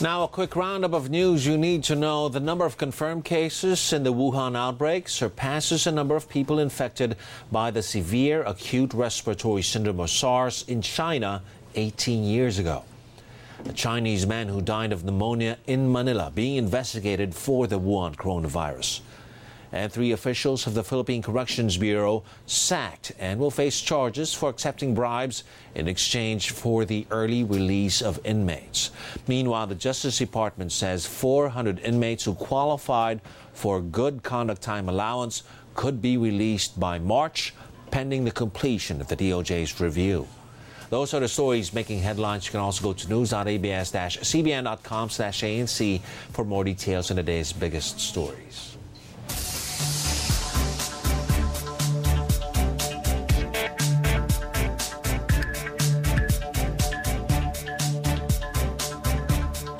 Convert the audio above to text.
Now, a quick roundup of news you need to know. The number of confirmed cases in the Wuhan outbreak surpasses the number of people infected by the severe acute respiratory syndrome or SARS in China 18 years ago. A Chinese man who died of pneumonia in Manila being investigated for the Wuhan coronavirus and three officials of the Philippine Corrections Bureau sacked and will face charges for accepting bribes in exchange for the early release of inmates. Meanwhile, the Justice Department says 400 inmates who qualified for good conduct time allowance could be released by March, pending the completion of the DOJ's review. Those are the stories making headlines. You can also go to news.abs-cbn.com slash ANC for more details on the day's biggest stories.